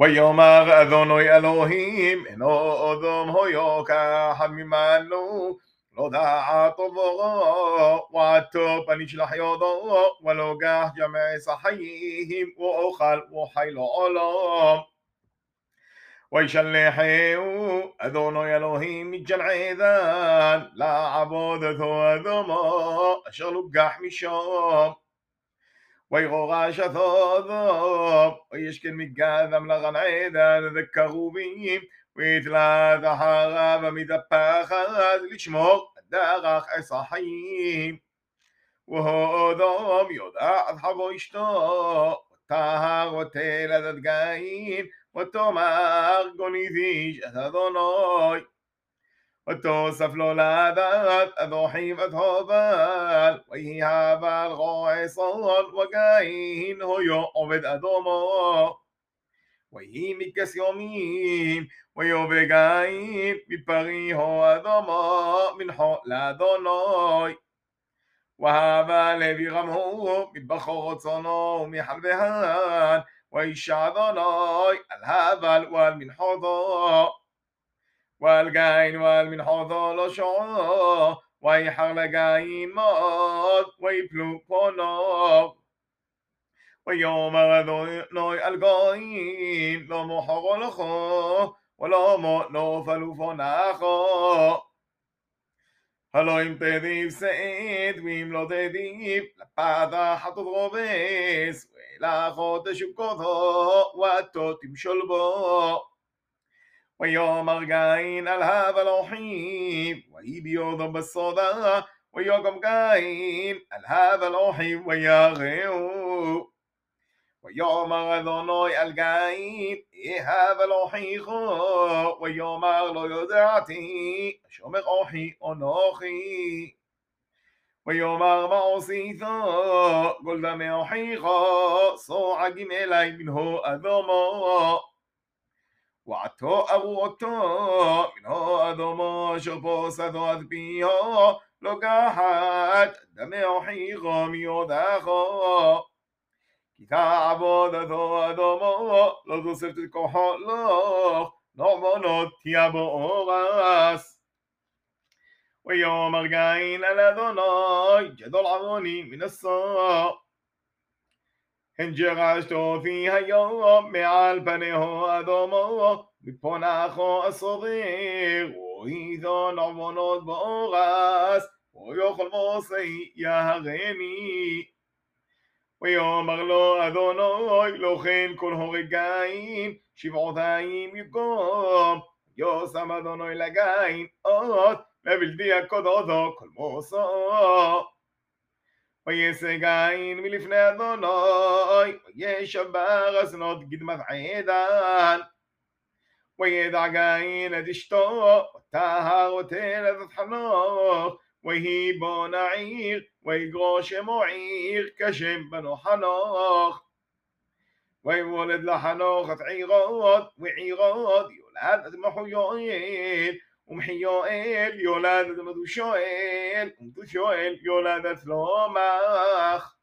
ויאמר אדוני אלוהים אינו אדום הויו כאחד ממנו לא דעת עבורו ועטוב הנשלח יודו ולא גח ג'מע סחיים ואוכל וחי לו עולם. וישלחהו אדוני אלוהים מג'נעדן לעבודתו אדומו אשר לוגח משום וירו רעש הסודו, וישכן מגזם לגן עדן וכרובים, ויתלז אחריו עמיד הפחד לשמור דרך עץ החיים. והודום יודעת חבו אשתו, טהר ותלד הדגאים, ותאמר גוניזי שאת אדוני وتوصف لولا ذات أضحيب ويهي هابا الغوي صور وكاين هو أوبد أدومو ويهي مكس يومين ويوبغاين بباري هو أدومو من حول أدونوي وهابا لبي غمهو מבחור רצונו ويشع וישעדוני الهابا الوال من מנחותו. والغاين والمن حوضو لو شعو ويحر لغايمات ويبلو قنوب ويوم نوي الغاين لو محرو لخو ولو مو لو فلوفو ناخو הלא אם תדיב שאת ואם לא תדיב לפדח את רובס ולאחות שוקותו ואתו תמשול בו ويوم الجاين الهاب الأحيب وهي بيوضب الصدى ويوم غاين الهاب الأحيب ويغيو ويوم أدوني الجاين إيهاب الأحيخو ويوم לא יודעתי שומר אוחי אנוכי ויאמר מה עשיתו גולדה מאוחיכו סועגים אלי מנהו אדומו Quattro a vuoto, mino ad omo, shoposato ad pio, לוקחת דמי אוחיכו מיודחו. כי תעבודתו אדומו, לא תוספת כוחו לו, נורמונות תיאבו אורס. ויאמר גין אל אדוני, גדול עווני מנשוא. הם ג'רשתו היום מעל פניהו אדומו מפונחו אסורר ואיזו נעבונות בורס ויוכל מוסי יהרני ויאמר לו אדונו לא כן כל הורגיים שבעותיים יקום יושם אדונו אל הגיים עוד מבלתי הקודותו כל מוסו וישג עין מלפני אדוני, וישבר הזנות קדמת עדן. וידע גין את אשתו, וטהר ותלת את חנוך, ויהי בו נעיר, ויגרו שמו עיר, כשם בנו חנוך. ויולד לחנוך את עירות, ועירות יולד את מחויין, ומחיואל יולדת שואל, ושואל, שואל יולדת שלומך.